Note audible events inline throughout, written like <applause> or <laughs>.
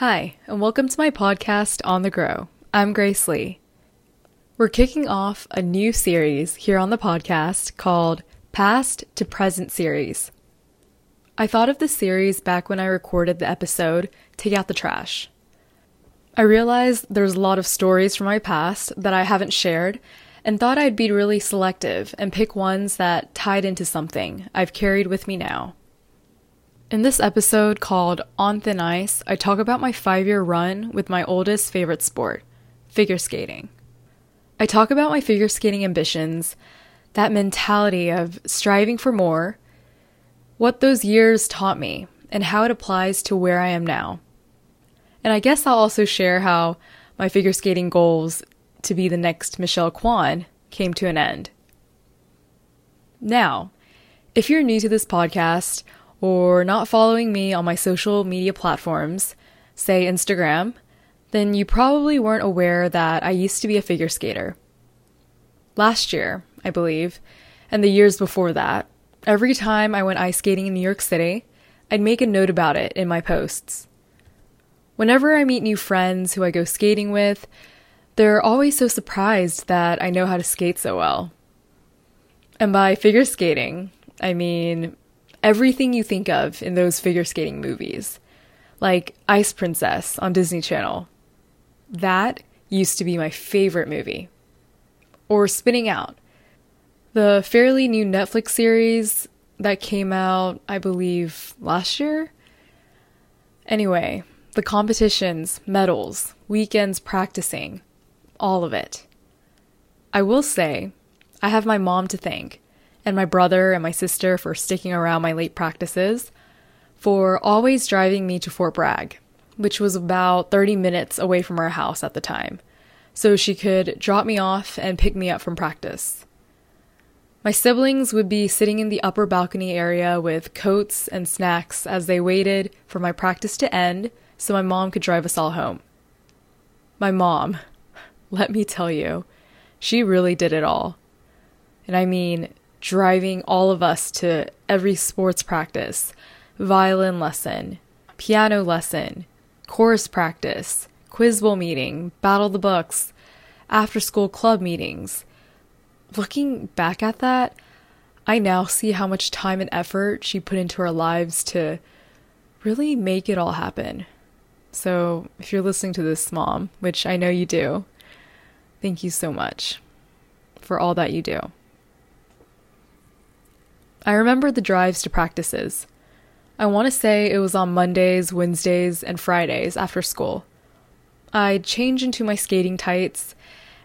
Hi, and welcome to my podcast, On the Grow. I'm Grace Lee. We're kicking off a new series here on the podcast called Past to Present Series. I thought of this series back when I recorded the episode Take Out the Trash. I realized there's a lot of stories from my past that I haven't shared and thought I'd be really selective and pick ones that tied into something I've carried with me now. In this episode called On Thin Ice, I talk about my five year run with my oldest favorite sport, figure skating. I talk about my figure skating ambitions, that mentality of striving for more, what those years taught me, and how it applies to where I am now. And I guess I'll also share how my figure skating goals to be the next Michelle Kwan came to an end. Now, if you're new to this podcast, or not following me on my social media platforms, say Instagram, then you probably weren't aware that I used to be a figure skater. Last year, I believe, and the years before that, every time I went ice skating in New York City, I'd make a note about it in my posts. Whenever I meet new friends who I go skating with, they're always so surprised that I know how to skate so well. And by figure skating, I mean everything you think of in those figure skating movies, like Ice Princess on Disney Channel. That used to be my favorite movie. Or Spinning Out, the fairly new Netflix series that came out, I believe, last year. Anyway, the competitions, medals, weekends practicing, all of it. I will say, I have my mom to thank and my brother and my sister for sticking around my late practices, for always driving me to Fort Bragg, which was about 30 minutes away from our house at the time, so she could drop me off and pick me up from practice. My siblings would be sitting in the upper balcony area with coats and snacks as they waited for my practice to end so my mom could drive us all home. My mom, <laughs> let me tell you, she really did it all. And I mean, driving all of us to every sports practice, violin lesson, piano lesson, chorus practice, quiz bowl meeting, battle the books, after school club meetings. Looking back at that, I now see how much time and effort she put into our lives to really make it all happen. So, if you're listening to this, mom, which I know you do, thank you so much for all that you do. I remember the drives to practices. I want to say it was on Mondays, Wednesdays, and Fridays after school. I'd change into my skating tights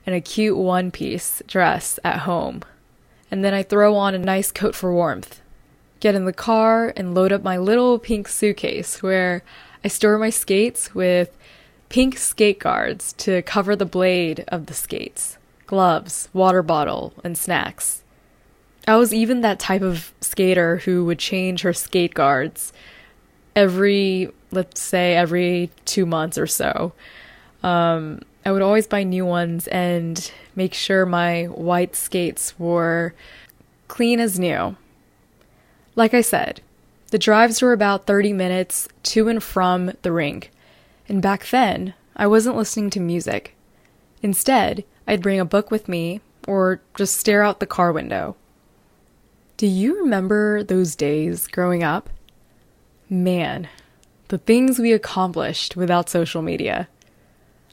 and a cute one piece dress at home, and then I'd throw on a nice coat for warmth. Get in the car and load up my little pink suitcase where I store my skates with pink skate guards to cover the blade of the skates, gloves, water bottle, and snacks. I was even that type of skater who would change her skate guards every, let's say, every two months or so. Um, I would always buy new ones and make sure my white skates were clean as new. Like I said, the drives were about 30 minutes to and from the rink, and back then, I wasn't listening to music. Instead, I'd bring a book with me or just stare out the car window. Do you remember those days growing up? Man, the things we accomplished without social media.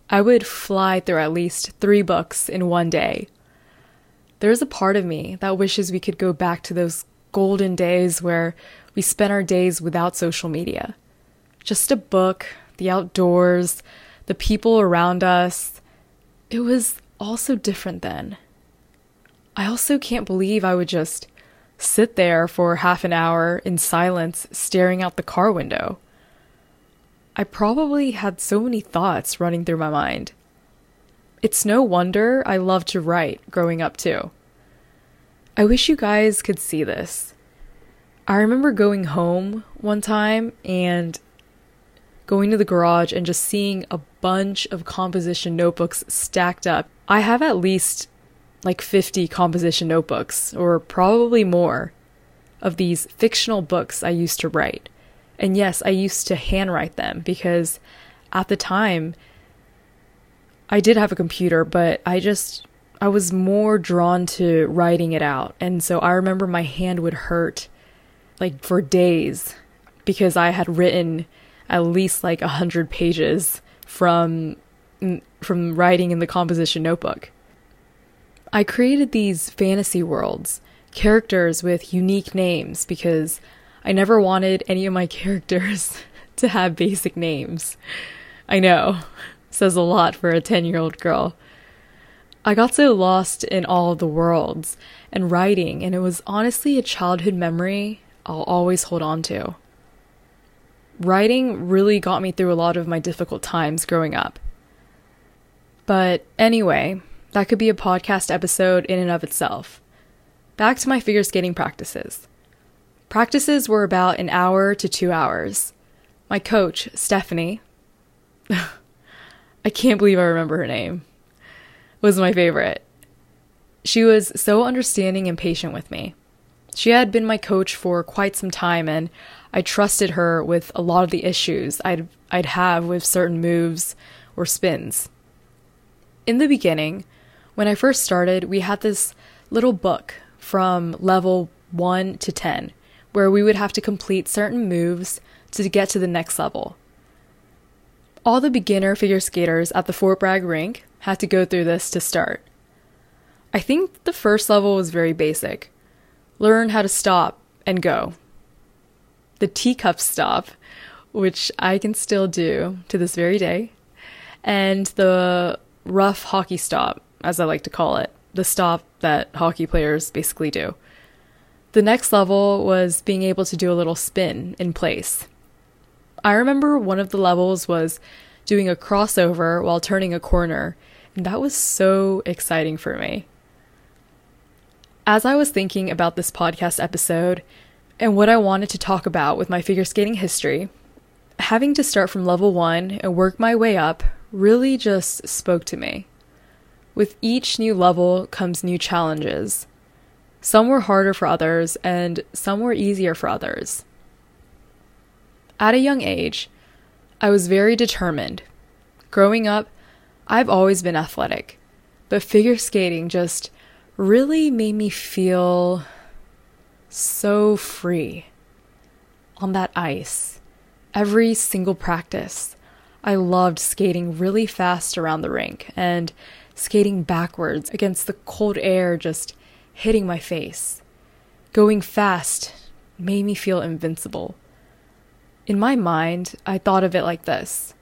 I would fly through at least three books in one day. There's a part of me that wishes we could go back to those golden days where we spent our days without social media. Just a book, the outdoors, the people around us. It was all so different then. I also can't believe I would just sit there for half an hour in silence, staring out the car window. I probably had so many thoughts running through my mind. It's no wonder I loved to write growing up, too. I wish you guys could see this. I remember going home one time and going to the garage and just seeing a bunch of composition notebooks stacked up. I have at least like 50 composition notebooks, or probably more, of these fictional books I used to write. And yes, I used to handwrite them because at the time, I did have a computer, but I just I was more drawn to writing it out. And so I remember my hand would hurt like for days because I had written at least like a hundred pages from from writing in the composition notebook. I created these fantasy worlds, characters with unique names because I never wanted any of my <laughs> characters to have basic names. I know, says a lot for a 10 year old girl. I got so lost in all the worlds and writing, and it was honestly a childhood memory I'll always hold on to. Writing really got me through a lot of my difficult times growing up. But anyway, that could be a podcast episode in and of itself. Back to my figure skating practices. Practices were about an hour to two hours. My coach, Stephanie, <laughs> I can't believe I remember her name, was my favorite. She was so understanding and patient with me. She had been my coach for quite some time, and I trusted her with a lot of the issues I'd, I'd have with certain moves or spins. In the beginning, when I first started, we had this little book from level 1 to 10 where we would have to complete certain moves to get to the next level. All the beginner figure skaters at the Fort Bragg rink had to go through this to start. I think the first level was very basic learn how to stop and go. The teacup stop, which I can still do to this very day, and the rough hockey stop, as I like to call it, the stop that hockey players basically do. The next level was being able to do a little spin in place. I remember one of the levels was doing a crossover while turning a corner, and that was so exciting for me. As I was thinking about this podcast episode and what I wanted to talk about with my figure skating history, having to start from level one and work my way up really just spoke to me. With each new level comes new challenges. Some were harder for others, and some were easier for others. At a young age, I was very determined. Growing up, I've always been athletic, but figure skating just really made me feel so free on that ice. Every single practice, I loved skating really fast around the rink and skating backwards against the cold air just hitting my face. Going fast made me feel invincible. In my mind, I thought of it like this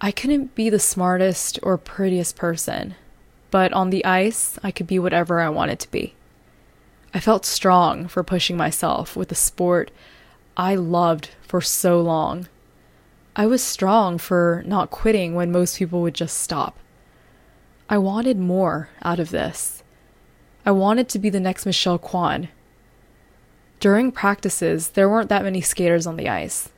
I couldn't be the smartest or prettiest person, but on the ice, I could be whatever I wanted to be. I felt strong for pushing myself with a sport I loved for so long. I was strong for not quitting when most people would just stop. I wanted more out of this. I wanted to be the next Michelle Kwan. During practices, there weren't that many skaters on the ice.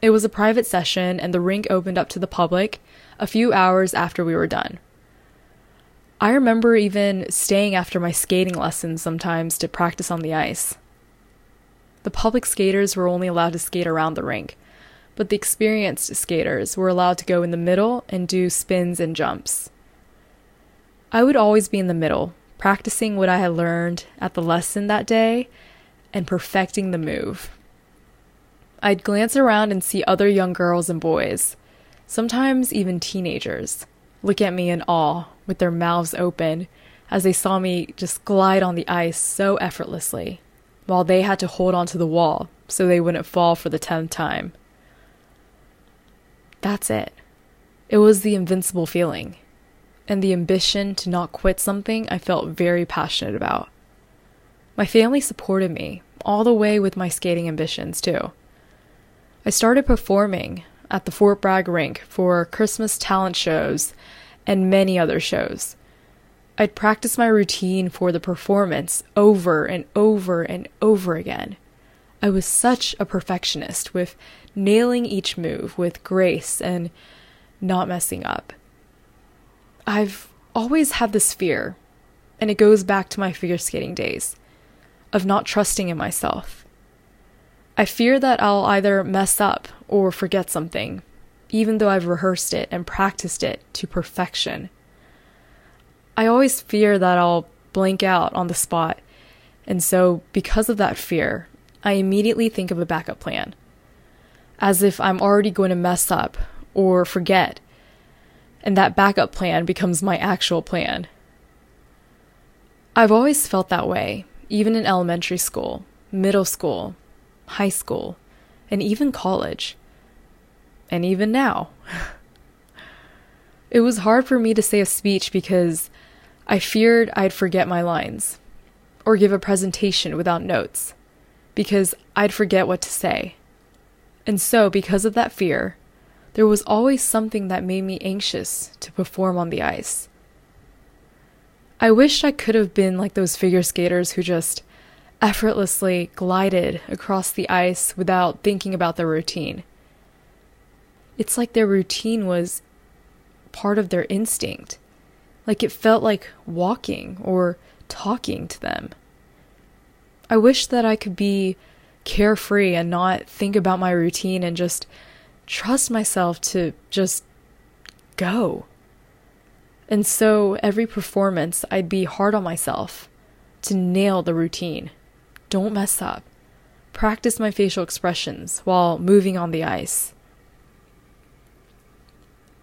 It was a private session, and the rink opened up to the public a few hours after we were done. I remember even staying after my skating lessons sometimes to practice on the ice. The public skaters were only allowed to skate around the rink, but the experienced skaters were allowed to go in the middle and do spins and jumps. I would always be in the middle, practicing what I had learned at the lesson that day and perfecting the move. I'd glance around and see other young girls and boys, sometimes even teenagers, look at me in awe with their mouths open as they saw me just glide on the ice so effortlessly, while they had to hold onto the wall so they wouldn't fall for the tenth time. That's it. It was the invincible feeling and the ambition to not quit something I felt very passionate about. My family supported me all the way with my skating ambitions, too. I started performing at the Fort Bragg rink for Christmas talent shows and many other shows. I'd practice my routine for the performance over and over and over again. I was such a perfectionist with nailing each move with grace and not messing up. I've always had this fear, and it goes back to my figure skating days, of not trusting in myself. I fear that I'll either mess up or forget something, even though I've rehearsed it and practiced it to perfection. I always fear that I'll blank out on the spot, and so because of that fear, I immediately think of a backup plan. As if I'm already going to mess up or forget, and that backup plan becomes my actual plan. I've always felt that way, even in elementary school, middle school, high school, and even college. And even now. <laughs> it was hard for me to say a speech because I feared I'd forget my lines, or give a presentation without notes, because I'd forget what to say. And so, because of that fear, there was always something that made me anxious to perform on the ice. I wished I could have been like those figure skaters who just effortlessly glided across the ice without thinking about their routine. It's like their routine was part of their instinct. Like it felt like walking or talking to them. I wish that I could be carefree and not think about my routine and just trust myself to just go. And so every performance, I'd be hard on myself to nail the routine. Don't mess up. Practice my facial expressions while moving on the ice.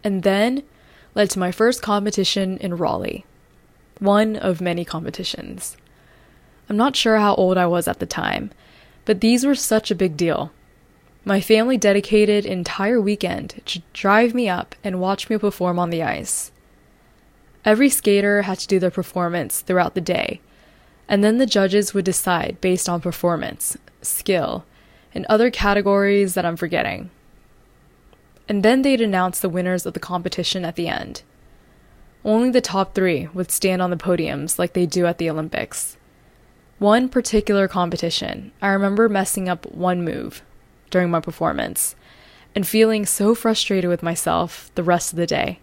And then led to my first competition in Raleigh, one of many competitions. I'm not sure how old I was at the time, but these were such a big deal. My family dedicated entire weekend to drive me up and watch me perform on the ice. Every skater had to do their performance throughout the day, and then the judges would decide based on performance, skill, and other categories that I'm forgetting. And then they'd announce the winners of the competition at the end. Only the top three would stand on the podiums like they do at the Olympics. One particular competition, I remember messing up one move during my performance and feeling so frustrated with myself the rest of the day.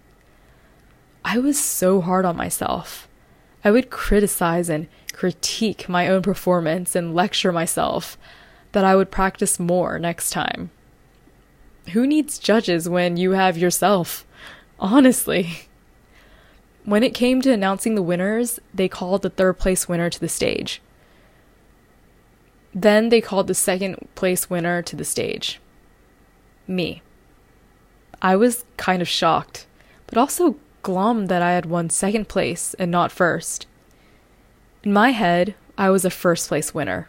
I was so hard on myself. I would criticize and critique my own performance and lecture myself that I would practice more next time. Who needs judges when you have yourself? Honestly. When it came to announcing the winners, they called the third place winner to the stage. Then they called the second place winner to the stage. Me. I was kind of shocked, but also glum that I had won second place and not first. In my head, I was a first place winner.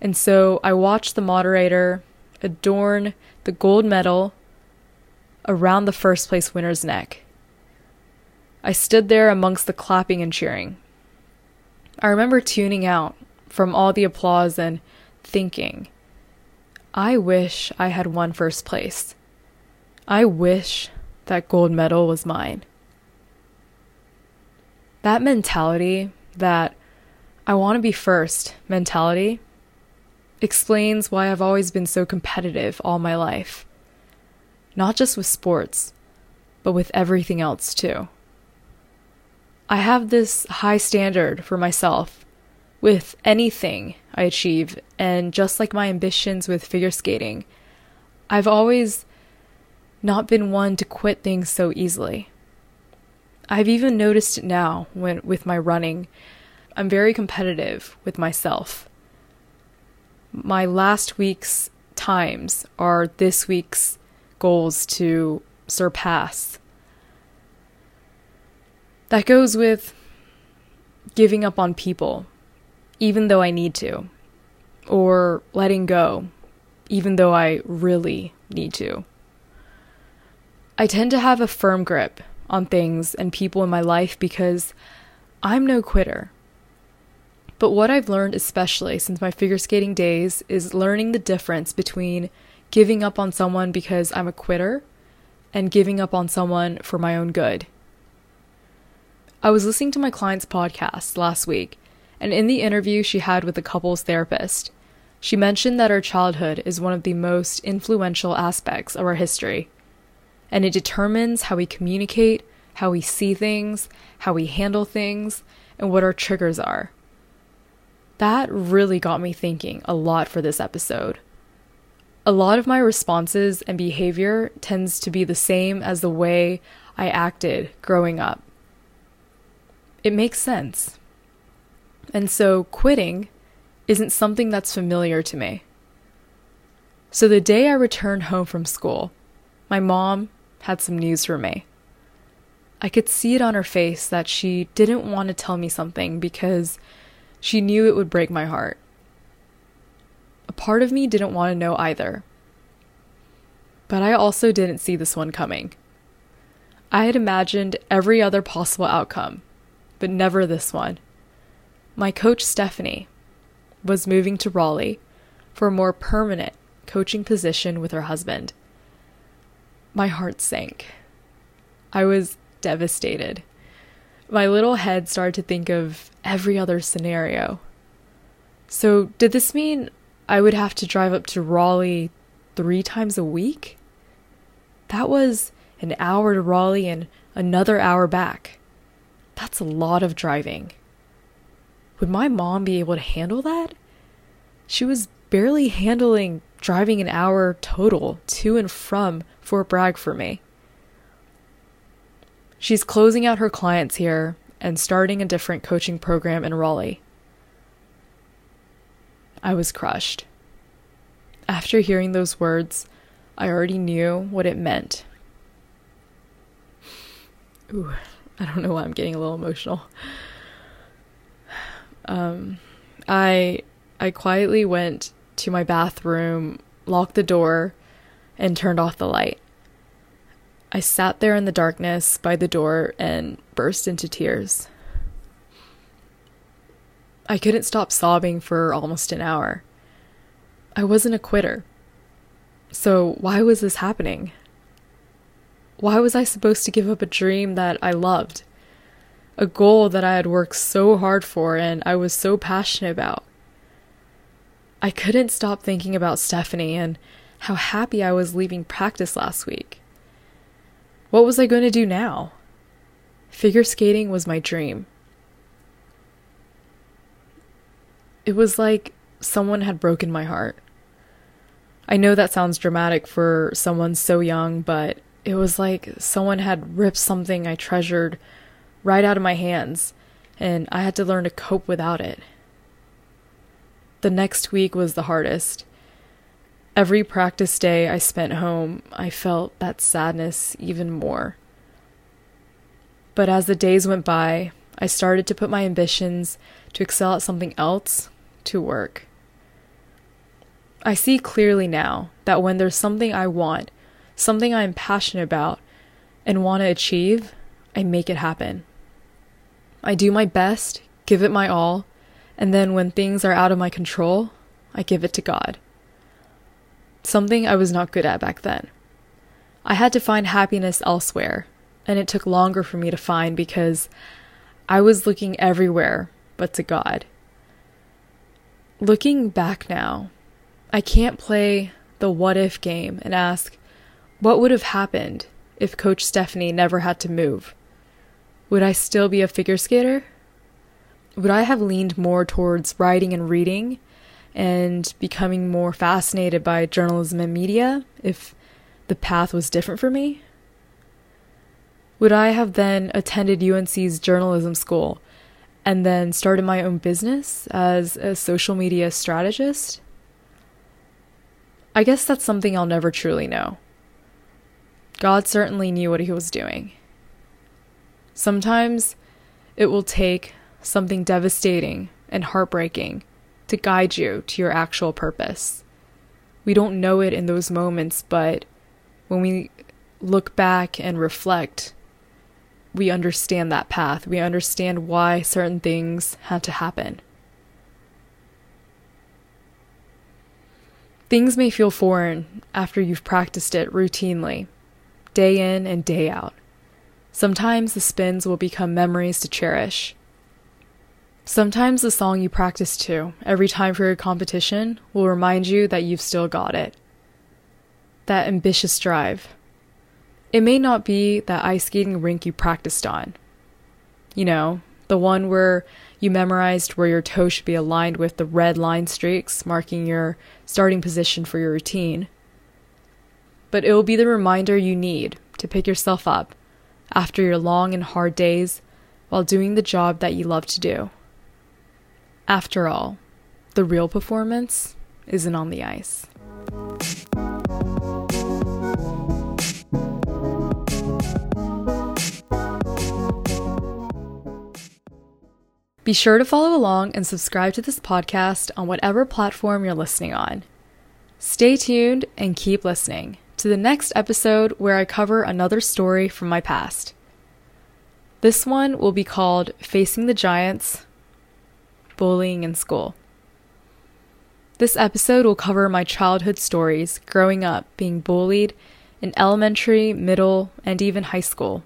And so I watched the moderator adorn the gold medal around the first place winner's neck. I stood there amongst the clapping and cheering. I remember tuning out from all the applause and thinking, I wish I had won first place. I wish that gold medal was mine. That mentality that I want to be first mentality explains why I've always been so competitive all my life. Not just with sports, but with everything else too. I have this high standard for myself with anything I achieve, and just like my ambitions with figure skating, I've always not been one to quit things so easily. I've even noticed it now when with my running. I'm very competitive with myself. My last week's times are this week's goals to surpass. That goes with giving up on people, even though I need to, or letting go, even though I really need to. I tend to have a firm grip on things and people in my life because I'm no quitter. But what I've learned, especially since my figure skating days, is learning the difference between giving up on someone because I'm a quitter and giving up on someone for my own good. I was listening to my client's podcast last week, and in the interview she had with the couples therapist, she mentioned that her childhood is one of the most influential aspects of our history and it determines how we communicate, how we see things, how we handle things, and what our triggers are. That really got me thinking a lot for this episode. a lot of my responses and behavior tends to be the same as the way I acted growing up. It makes sense. And so quitting isn't something that's familiar to me. So the day I returned home from school, my mom had some news for me. I could see it on her face that she didn't want to tell me something because she knew it would break my heart. A part of me didn't want to know either. But I also didn't see this one coming. I had imagined every other possible outcome, but never this one. My coach, Stephanie, was moving to Raleigh for a more permanent coaching position with her husband. My heart sank. I was devastated. My little head started to think of every other scenario. So, did this mean I would have to drive up to Raleigh three times a week? That was an hour to Raleigh and another hour back. That's a lot of driving. Would my mom be able to handle that? She was barely handling driving an hour total to and from Fort Bragg for me. She's closing out her clients here and starting a different coaching program in Raleigh. I was crushed. After hearing those words, I already knew what it meant. Ooh, I don't know why I'm getting a little emotional. Um, I I quietly went to my bathroom, locked the door, and turned off the light. I sat there in the darkness by the door and burst into tears. I couldn't stop sobbing for almost an hour. I wasn't a quitter. So, why was this happening? Why was I supposed to give up a dream that I loved? A goal that I had worked so hard for and I was so passionate about. I couldn't stop thinking about Stephanie and how happy I was leaving practice last week. What was I going to do now? Figure skating was my dream. It was like someone had broken my heart. I know that sounds dramatic for someone so young, but it was like someone had ripped something I treasured right out of my hands, and I had to learn to cope without it. The next week was the hardest. Every practice day I spent home, I felt that sadness even more. But as the days went by, I started to put my ambitions to excel at something else to work. I see clearly now that when there's something I want, something I'm passionate about, and want to achieve, I make it happen. I do my best, give it my all, and then when things are out of my control, I give it to God. Something I was not good at back then. I had to find happiness elsewhere, and it took longer for me to find because I was looking everywhere but to God. Looking back now, I can't play the what if game and ask, what would have happened if Coach Stephanie never had to move? Would I still be a figure skater? Would I have leaned more towards writing and reading and becoming more fascinated by journalism and media if the path was different for me? Would I have then attended UNC's journalism school and then started my own business as a social media strategist? I guess that's something I'll never truly know. God certainly knew what he was doing. Sometimes it will take something devastating and heartbreaking to guide you to your actual purpose. We don't know it in those moments, but when we look back and reflect, we understand that path. We understand why certain things had to happen. Things may feel foreign after you've practiced it routinely, day in and day out. Sometimes the spins will become memories to cherish. Sometimes the song you practice to every time for your competition will remind you that you've still got it. That ambitious drive. It may not be that ice skating rink you practiced on. You know, the one where you memorized where your toe should be aligned with the red line streaks marking your starting position for your routine. but it will be the reminder you need to pick yourself up after your long and hard days while doing the job that you love to do. After all, the real performance isn't on the ice. Be sure to follow along and subscribe to this podcast on whatever platform you're listening on. Stay tuned and keep listening to the next episode where I cover another story from my past. This one will be called Facing the Giants Bullying in School. This episode will cover my childhood stories growing up being bullied in elementary, middle, and even high school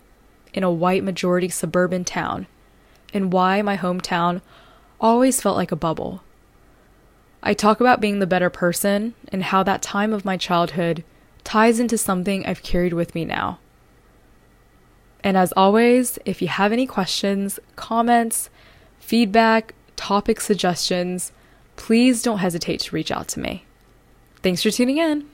in a white majority suburban town and why my hometown always felt like a bubble. I talk about being the better person and how that time of my childhood ties into something I've carried with me now. And as always, if you have any questions, comments, feedback, topic suggestions, please don't hesitate to reach out to me. Thanks for tuning in.